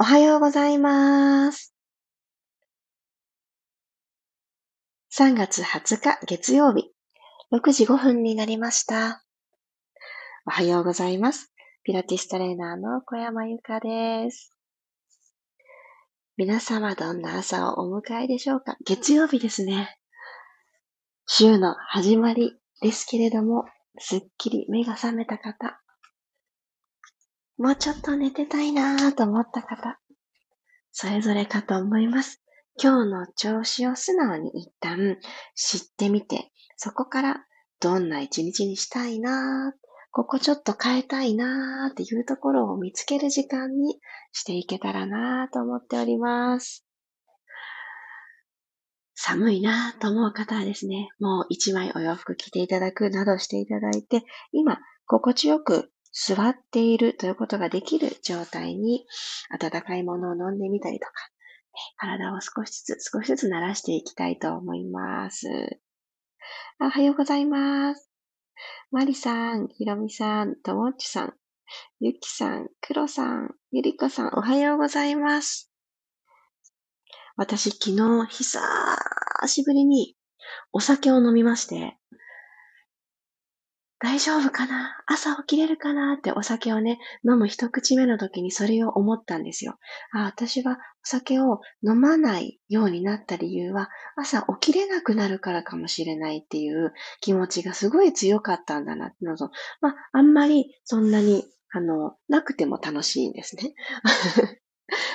おはようございます。3月20日月曜日、6時5分になりました。おはようございます。ピラティストレーナーの小山由かです。皆様どんな朝をお迎えでしょうか？月曜日ですね。週の始まりですけれども、すっきり目が覚めた方、もうちょっと寝てたいなぁと思った方、それぞれかと思います。今日の調子を素直に一旦知ってみて、そこからどんな一日にしたいなぁ、ここちょっと変えたいなぁっていうところを見つける時間にしていけたらなぁと思っております。寒いなぁと思う方はですね、もう一枚お洋服着ていただくなどしていただいて、今、心地よく座っているということができる状態に、温かいものを飲んでみたりとか、体を少しずつ少しずつ慣らしていきたいと思います。おはようございます。マリさん、ひろみさん、ともっちさん、ゆきさん、くろさん、ゆりこさん、おはようございます。私、昨日、久しぶりにお酒を飲みまして、大丈夫かな？朝起きれるかな？ってお酒をね、飲む一口目の時にそれを思ったんですよ。あ私はお酒を飲まないようになった理由は、朝起きれなくなるからかもしれないっていう気持ちがすごい強かったんだなってのと、まあ、あんまりそんなに、あの、なくても楽しいんですね。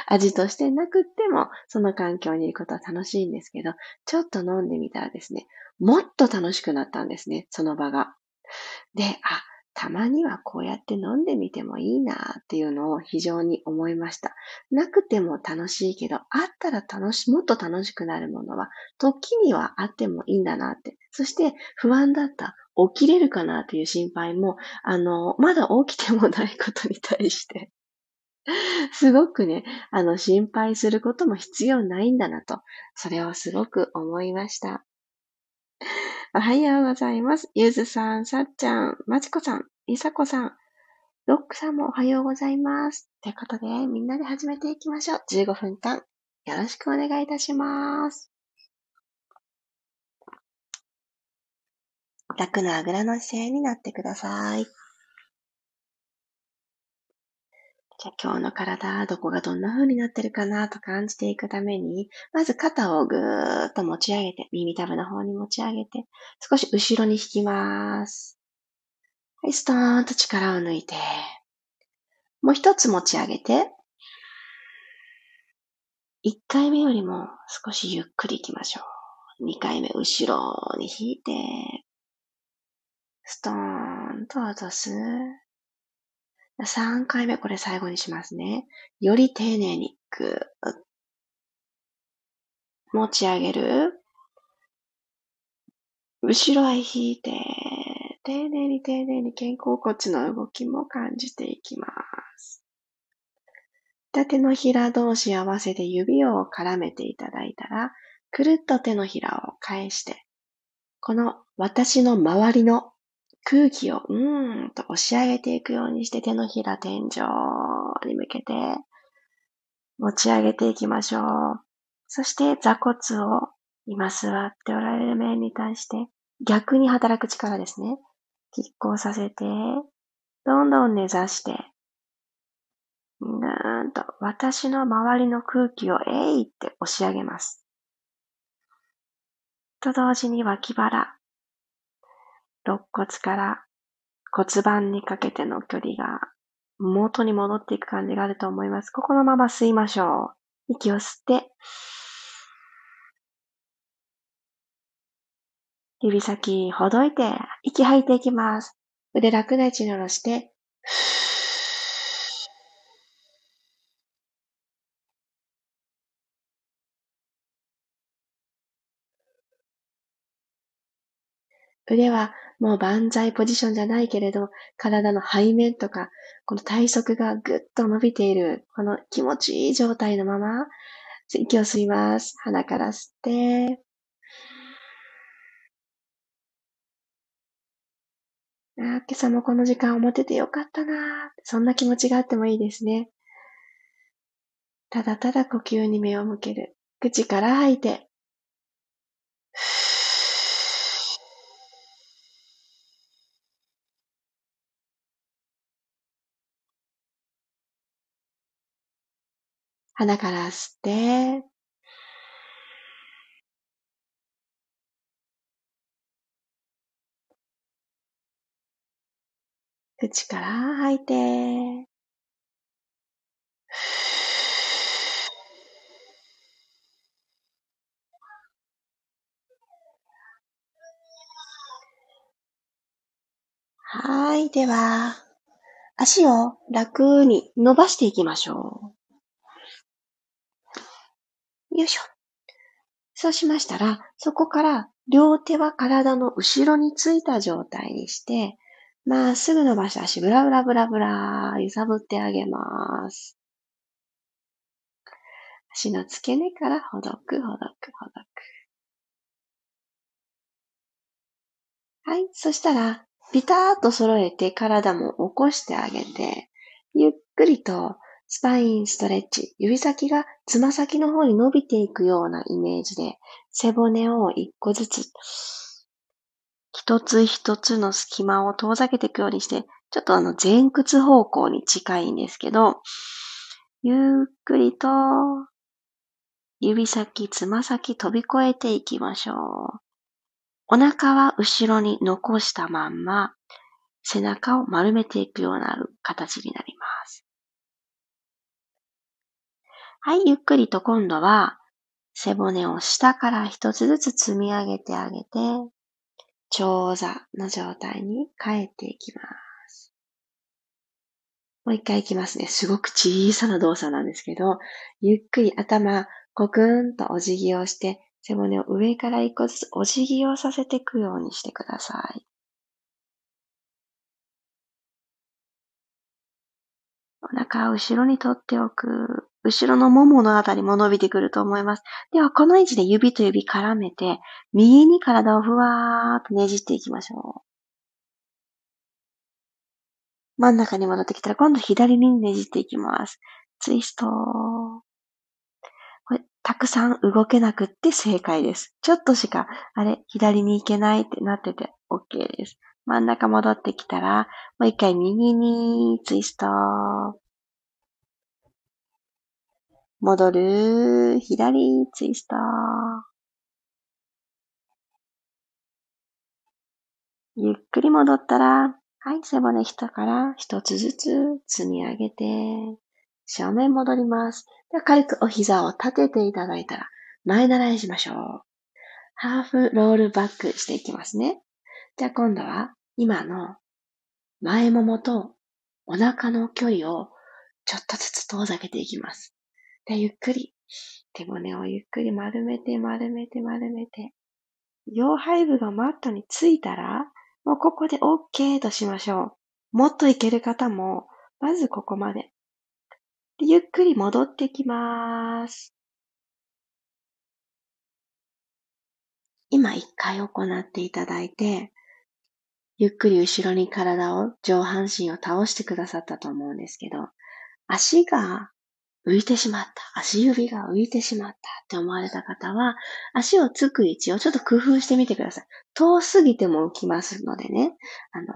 味としてなくっても、その環境にいることは楽しいんですけど、ちょっと飲んでみたらですね、もっと楽しくなったんですね、その場が。で、あ、たまにはこうやって飲んでみてもいいなっていうのを非常に思いました。なくても楽しいけど、あったら楽し、もっと楽しくなるものは、時にはあってもいいんだなって。そして不安だった、起きれるかなという心配も、あの、まだ起きてもないことに対して すごくね、あの、心配することも必要ないんだなと、それをすごく思いました。おはようございます。ゆずさん、さっちゃん、まちこさん、りさこさん、ロックさんもおはようございます。ということで、みんなで始めていきましょう。15分間、よろしくお願いいたします。楽なあぐらの姿勢になってください。じゃあ今日の体、どこがどんな風になってるかなと感じていくために、まず肩をぐーっと持ち上げて、耳たぶの方に持ち上げて、少し後ろに引きます。はい、ストーンと力を抜いて、もう一つ持ち上げて、一回目よりも少しゆっくり行きましょう。二回目後ろに引いて、ストーンと落とす。3回目、これ最後にしますね。より丁寧にぐーっ持ち上げる。後ろへ引いて、丁寧に丁寧に肩甲骨の動きも感じていきます。手のひら同士合わせて指を絡めていただいたら、くるっと手のひらを返して、この私の周りの空気をうーんと押し上げていくようにして手のひら天井に向けて持ち上げていきましょう。そして座骨を今座っておられる面に対して逆に働く力ですね。拮抗させて、どんどん根ざして、なんと私の周りの空気をえいって押し上げます。と同時に脇腹、肋骨から骨盤にかけての距離が元に戻っていく感じがあると思います。ここのまま吸いましょう。息を吸って、指先ほどいて、息吐いていきます。腕楽な位置に下ろして、腕はもう万歳ポジションじゃないけれど、体の背面とか、この体側がぐっと伸びている、この気持ちいい状態のまま、息を吸います。鼻から吸って、あ今朝もこの時間を持ててよかったなそんな気持ちがあってもいいですね。ただただ呼吸に目を向ける。口から吐いて。鼻から吸って、口から吐いて、はい。では、足を楽に伸ばしていきましょう。よいしょ。そうしましたら、そこから両手は体の後ろについた状態にして、まっすぐ伸ばした足、ブラブラブラブラ、揺さぶってあげます。足の付け根からほどく、ほどく、ほどく。はい。そしたら、ピターッと揃えて体も起こしてあげて、ゆっくりとスパインストレッチ、指先がつま先の方に伸びていくようなイメージで、背骨を一個ずつ、一つ一つの隙間を遠ざけていくようにして、ちょっとあの前屈方向に近いんですけど、ゆっくりと指先、つま先飛び越えていきましょう。お腹は後ろに残したまんま、背中を丸めていくような形になります。はい、ゆっくりと今度は背骨を下から一つずつ積み上げてあげて、長座の状態に変えていきます。もう一回いきますね。すごく小さな動作なんですけど、ゆっくり頭、コクンとお辞儀をして背骨を上から一個ずつお辞儀をさせていくようにしてください。お腹を後ろに取っておく。後ろのもものあたりも伸びてくると思います。では、この位置で指と指絡めて、右に体をふわーっとねじっていきましょう。真ん中に戻ってきたら、今度左にねじっていきます。ツイスト。これ、たくさん動けなくって正解です。ちょっとしか、あれ、左に行けないってなってて OK です。真ん中戻ってきたら、もう一回右にツイスト。戻る。左ツイスト。ゆっくり戻ったら、はい、背骨下から一つずつ積み上げて、正面戻ります。では軽くお膝を立てていただいたら、前習いしましょう。ハーフロールバックしていきますね。じゃあ今度は、今の前ももとお腹の距離をちょっとずつ遠ざけていきます。でゆっくり、手骨をゆっくり丸めて丸めて丸めて、腰背部がマットについたら、もうここで OK としましょう。もっといける方も、まずここまで。ゆっくり戻ってきます。今一回行っていただいて、ゆっくり後ろに体を、上半身を倒してくださったと思うんですけど、足が浮いてしまった。足指が浮いてしまったって思われた方は、足をつく位置をちょっと工夫してみてください。遠すぎても浮きますのでね、あの、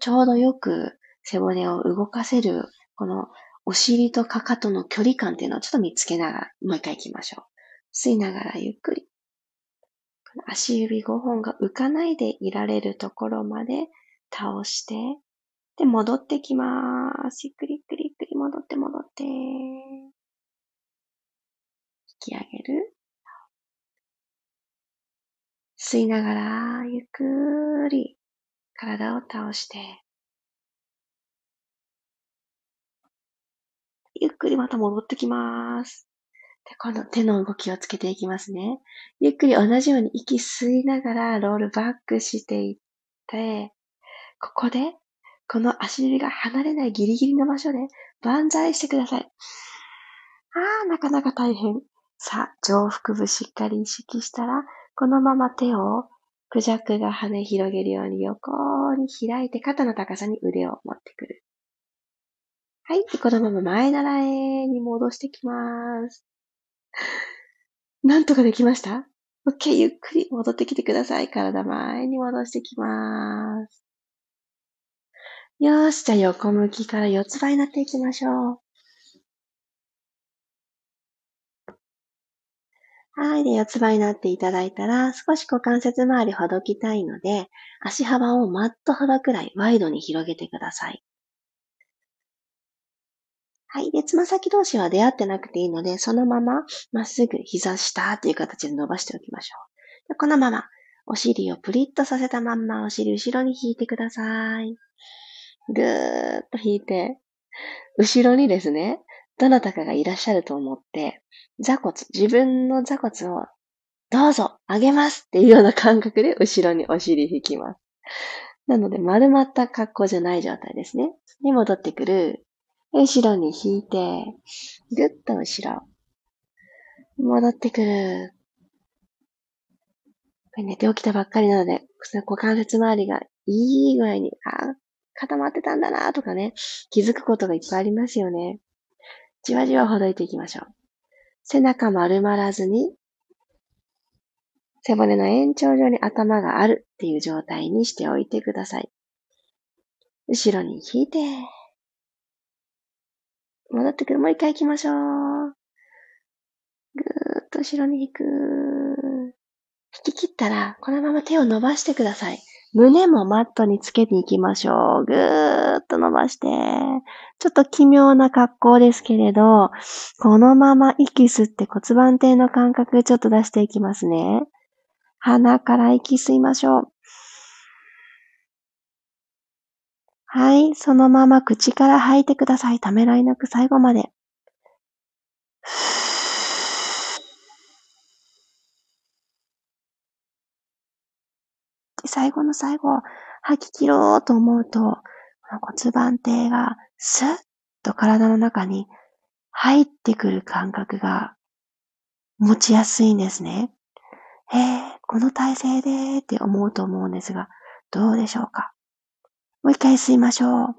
ちょうどよく背骨を動かせる、このお尻とかかとの距離感っていうのをちょっと見つけながら、もう一回行きましょう。吸いながらゆっくり。足指5本が浮かないでいられるところまで倒して、で、戻ってきます。ゆっくりゆっくりゆっくり戻って戻って。引き上げる。吸いながら、ゆっくり体を倒して、ゆっくりまた戻ってきます。で、今度手の動きをつけていきますね。ゆっくり同じように息吸いながらロールバックしていって、ここで、この足指が離れないギリギリの場所で万歳してください。ああ、なかなか大変。さあ、上腹部しっかり意識したら、このまま手をクジャクが羽広げるように横に開いて肩の高さに腕を持ってくる。はい。このまま前習えに戻してきます。なんとかできました ?OK。ゆっくり戻ってきてください。体前に戻してきます。よーし。じゃあ横向きから四つ葉になっていきましょう。はい。で、四つ葉になっていただいたら、少し股関節周りほどきたいので、足幅をマット幅くらいワイドに広げてください。はい。で、つま先同士は出会ってなくていいので、そのまままっすぐ膝下という形で伸ばしておきましょう。でこのまま、お尻をプリッとさせたまんま、お尻後ろに引いてください。ぐーっと引いて、後ろにですね、どなたかがいらっしゃると思って、座骨、自分の座骨をどうぞ上げますっていうような感覚で後ろにお尻引きます。なので丸まった格好じゃない状態ですね。で、戻ってくる。後ろに引いて、ぐっと後ろ。戻ってくる。寝て起きたばっかりなので、股関節周りがいい具合に、あ、固まってたんだなとかね、気づくことがいっぱいありますよね。じわじわほどいていきましょう。背中丸まらずに、背骨の延長上に頭があるっていう状態にしておいてください。後ろに引いて、戻ってくる。もう一回行きましょう。ぐーっと後ろに引く。引き切ったら、このまま手を伸ばしてください。胸もマットにつけていきましょう。ぐーっと伸ばして。ちょっと奇妙な格好ですけれど、このまま息吸って骨盤底の感覚ちょっと出していきますね。鼻から息吸いましょう。はい。そのまま口から吐いてください。ためらいなく最後まで。最後の最後、吐き切ろうと思うと、この骨盤底がスッと体の中に入ってくる感覚が持ちやすいんですね。へえ、この体勢でって思うと思うんですが、どうでしょうか？もう一回吸いましょう。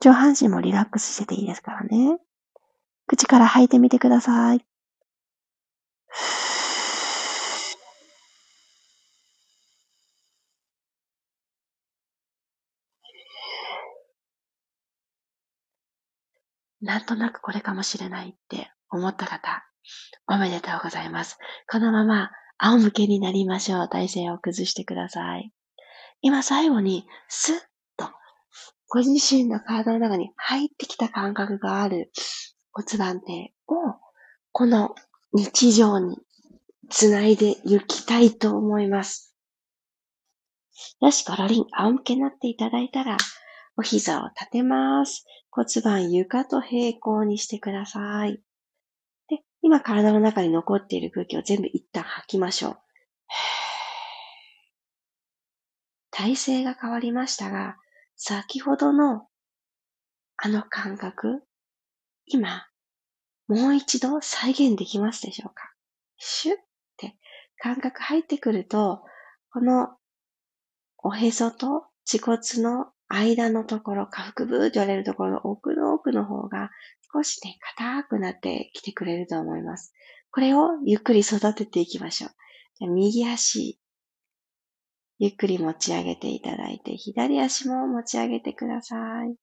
上半身もリラックスしてていいですからね。口から吐いてみてください。なんとなくこれかもしれないって思った方、おめでとうございます。このまま仰向けになりましょう。体勢を崩してください。今最後に、スッと、ご自身の体の中に入ってきた感覚がある骨盤底を、この日常につないで行きたいと思います。よし、ゴロリン、仰向けになっていただいたら、お膝を立てます。骨盤床と平行にしてください。で今体の中に残っている空気を全部一旦吐きましょう。体勢が変わりましたが、先ほどのあの感覚、今、もう一度再現できますでしょうか？シュッって感覚入ってくると、このおへそと恥骨の間のところ、下腹部と言われるところの奥の奥の方が少しね、硬くなってきてくれると思います。これをゆっくり育てていきましょう。じゃ右足、ゆっくり持ち上げていただいて、左足も持ち上げてください。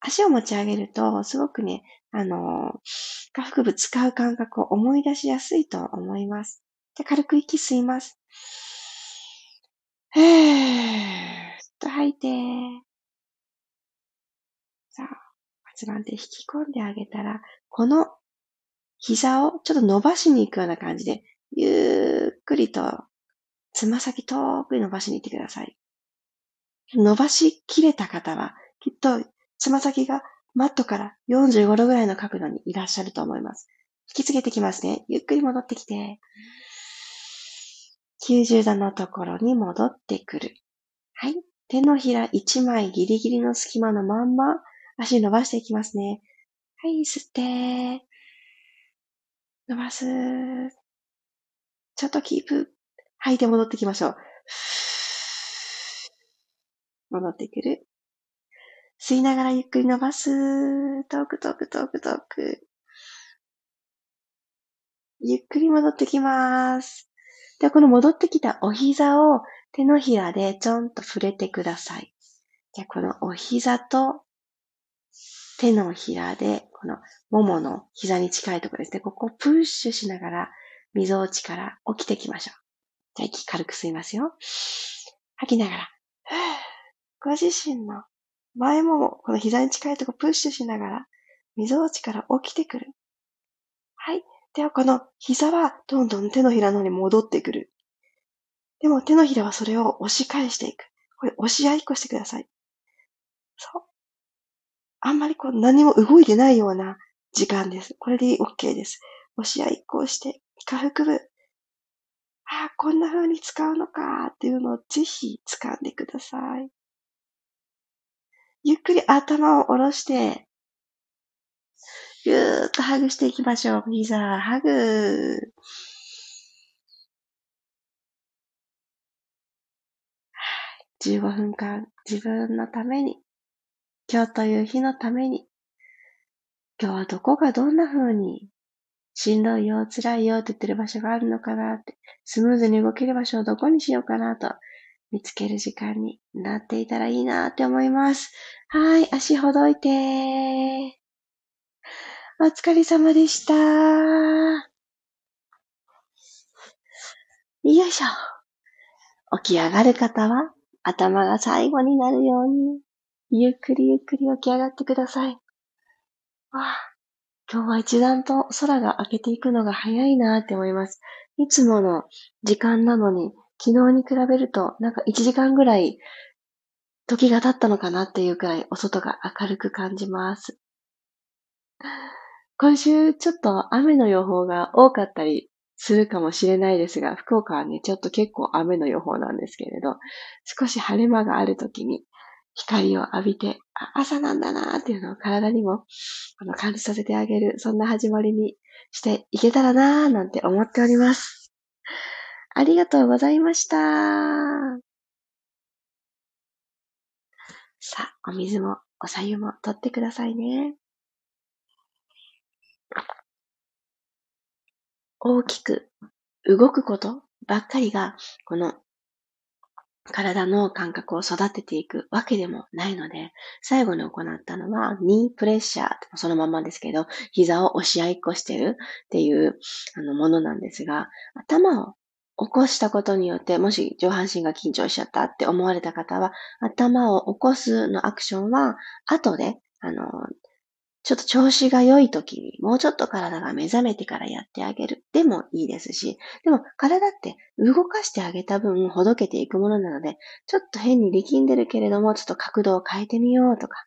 足を持ち上げると、すごくね、あの、下腹部使う感覚を思い出しやすいと思います。じゃ軽く息吸います。ふーと吐いて。さあ、骨盤で引き込んであげたら、この膝をちょっと伸ばしに行くような感じで、ゆっくりとつま先遠くに伸ばしに行ってください。伸ばしきれた方は、きっとつま先がマットから45度ぐらいの角度にいらっしゃると思います。引きつけてきますね。ゆっくり戻ってきて、90度のところに戻ってくる。はい。手のひら1枚ギリギリの隙間のまんま足伸ばしていきますね。はい、吸って、伸ばす。ちょっとキープ。吐いて戻ってきましょう。戻ってくる。吸いながらゆっくり伸ばす。遠く遠く遠く遠く。ゆっくり戻ってきます。では、この戻ってきたお膝を手のひらでちょんと触れてください。じゃこのお膝と手のひらで、このももの膝に近いところですね。ここをプッシュしながら、溝落ちから起きてきましょう。じゃ息軽く吸いますよ。吐きながら、ご自身の前もも、この膝に近いところプッシュしながら、溝落ちから起きてくる。はい。ではこの膝はどんどん手のひらの方に戻ってくる。でも手のひらはそれを押し返していく。これ押し合いっこしてください。そう。あんまりこう何も動いてないような時間です。これで OK です。押し合いっこして、下腹部。ああ、こんな風に使うのかっていうのをぜひ掴んでください。ゆっくり頭を下ろして、ぎゅーっとハグしていきましょう。膝、ハグ。15分間自分のために、今日という日のために、今日はどこがどんな風にしんどいよ、辛いよって言ってる場所があるのかなって、スムーズに動ける場所をどこにしようかなと見つける時間になっていたらいいなって思います。はい、足ほどいてお疲れ様でした。よいしょ。起き上がる方は？頭が最後になるように、ゆっくりゆっくり起き上がってください。あ、今日は一段と空が明けていくのが早いなって思います。いつもの時間なのに、昨日に比べるとなんか1時間ぐらい時が経ったのかなっていうくらいお外が明るく感じます。今週ちょっと雨の予報が多かったりするかもしれないですが、福岡はね、ちょっと結構雨の予報なんですけれど、少し晴れ間がある時に光を浴びて、朝なんだなーっていうのを体にもあの感じさせてあげる、そんな始まりにしていけたらなーなんて思っております。ありがとうございました。さあ、お水もお茶湯も取ってくださいね。大きく動くことばっかりが、この体の感覚を育てていくわけでもないので、最後に行ったのは、ニープレッシャー、そのままですけど、膝を押し合いっこしてるっていうあのものなんですが、頭を起こしたことによって、もし上半身が緊張しちゃったって思われた方は、頭を起こすのアクションは、後で、あの、ちょっと調子が良い時に、もうちょっと体が目覚めてからやってあげる。でもいいですし、でも体って動かしてあげた分ほどけていくものなので、ちょっと変に力んでるけれども、ちょっと角度を変えてみようとか、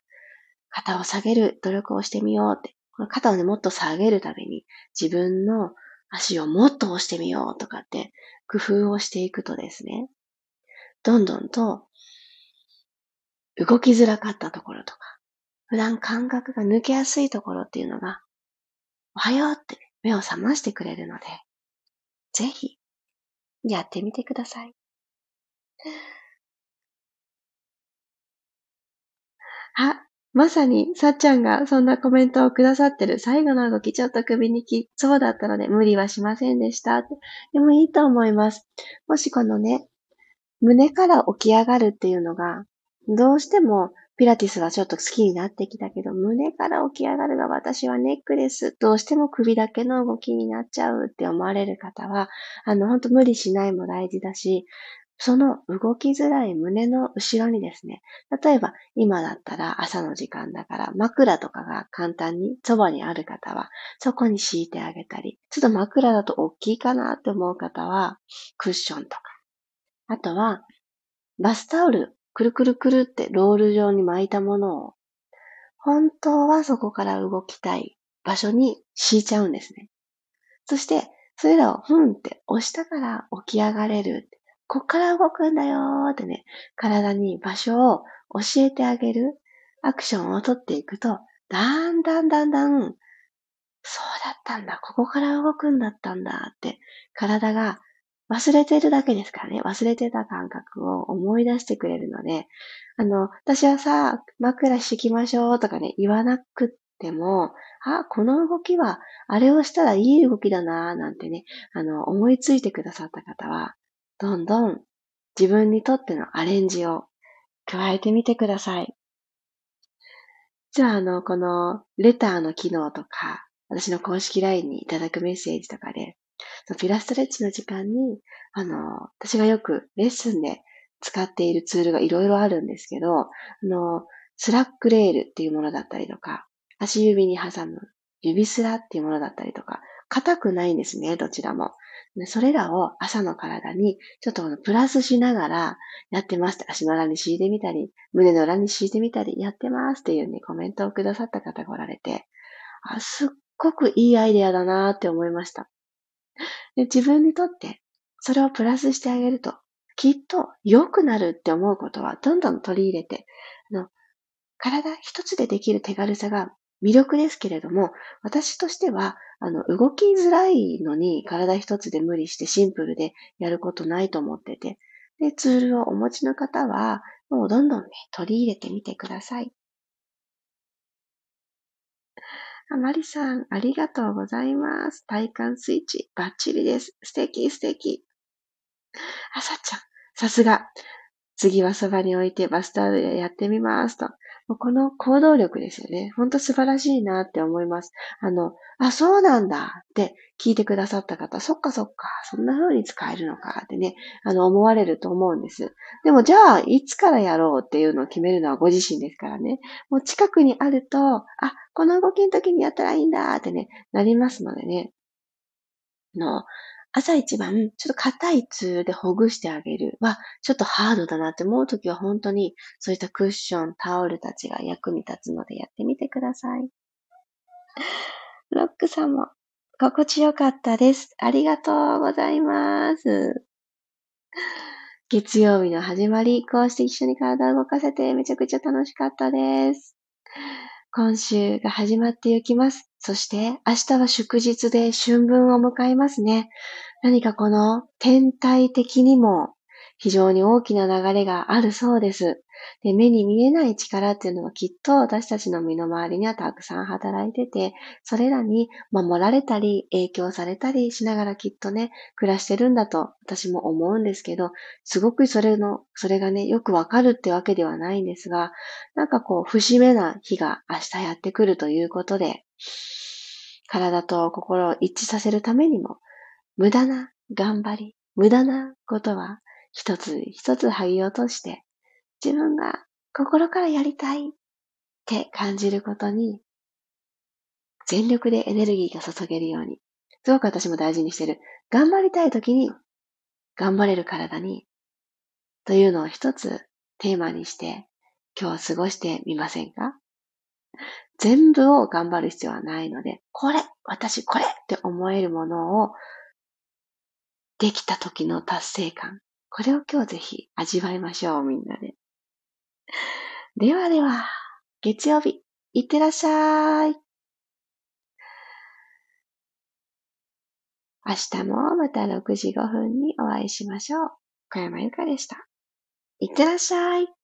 肩を下げる努力をしてみようって、この肩をね、もっと下げるために、自分の足をもっと押してみようとかって、工夫をしていくとですね、どんどんと動きづらかったところとか、普段感覚が抜けやすいところっていうのが、おはようって目を覚ましてくれるので、ぜひ、やってみてください。あ、まさに、さっちゃんがそんなコメントをくださってる最後の動き、ちょっと首にきそうだったので無理はしませんでした。でもいいと思います。もしこのね、胸から起き上がるっていうのが、どうしてもピラティスがちょっと好きになってきたけど、胸から起き上がるが私はネックレス。どうしても首だけの動きになっちゃうって思われる方は、あの、ほんと無理しないも大事だし、その動きづらい胸の後ろにですね、例えば今だったら朝の時間だから枕とかが簡単にそばにある方はそこに敷いてあげたり、ちょっと枕だと大きいかなって思う方はクッションとか、あとはバスタオルくるくるくるってロール状に巻いたものを、本当はそこから動きたい場所に敷いちゃうんですね。そして、それらをふんって押したから起き上がれる。こっから動くんだよーってね、体に場所を教えてあげるアクションをとっていくと、だんだんだんだん、そうだったんだ、ここから動くんだったんだって、体が忘れてるだけですからね。忘れてた感覚を思い出してくれるので、あの、私はさ、枕してきましょうとかね、言わなくても、あ、この動きは、あれをしたらいい動きだななんてね、あの、思いついてくださった方は、どんどん自分にとってのアレンジを加えてみてください。じゃあ、あの、このレターの機能とか、私の公式 LINE にいただくメッセージとかで、ピラストレッチの時間に、あの、私がよくレッスンで使っているツールがいろいろあるんですけど、あの、スラックレールっていうものだったりとか、足指に挟む指スラっていうものだったりとか、硬くないんですね、どちらも。それらを朝の体にちょっとプラスしながらやってますって、足の裏に敷いてみたり、胸の裏に敷いてみたり、やってますっていうね、コメントをくださった方がおられて、あ、すっごくいいアイデアだなって思いました。で自分にとってそれをプラスしてあげると、きっと良くなるって思うことはどんどん取り入れて、あの体一つでできる手軽さが魅力ですけれども、私としては、あの、動きづらいのに体一つで無理してシンプルでやることないと思ってて、で、ツールをお持ちの方は、もうどんどんね、取り入れてみてください。あまりさん、ありがとうございます。体感スイッチ、バッチリです。素敵、素敵。あさっちゃん、さすが。次はそばに置いてバスタオルでやってみますと。この行動力ですよね。ほんと素晴らしいなって思います。あの、あ、そうなんだって聞いてくださった方、そっかそっか、そんな風に使えるのかってね、あの、思われると思うんです。でも、じゃあ、いつからやろうっていうのを決めるのはご自身ですからね。もう近くにあると、あ、この動きの時にやったらいいんだってね、なりますのでね。の、朝一番、ちょっと硬いツールでほぐしてあげるは、ちょっとハードだなって思うときは本当に、そういったクッション、タオルたちが役に立つのでやってみてください。ロックさんも、心地よかったです。ありがとうございます。月曜日の始まり、こうして一緒に体を動かせてめちゃくちゃ楽しかったです。今週が始まっていきます。そして明日は祝日で春分を迎えますね。何かこの天体的にも非常に大きな流れがあるそうです。で目に見えない力っていうのはきっと私たちの身の回りにはたくさん働いてて、それらに守られたり影響されたりしながらきっとね、暮らしてるんだと私も思うんですけど、すごくそれの、それがね、よくわかるってわけではないんですが、なんかこう、節目な日が明日やってくるということで、体と心を一致させるためにも、無駄な頑張り、無駄なことは一つ一つ剥ぎ落として、自分が心からやりたいって感じることに、全力でエネルギーが注げるように、すごく私も大事にしてる。頑張りたい時に、頑張れる体に、というのを一つテーマにして、今日過ごしてみませんか？全部を頑張る必要はないので、これ、私これって思えるものをできた時の達成感。これを今日ぜひ味わいましょう、みんなで。ではでは、月曜日、いってらっしゃい。明日もまた6時5分にお会いしましょう。小山由かでした。いってらっしゃい。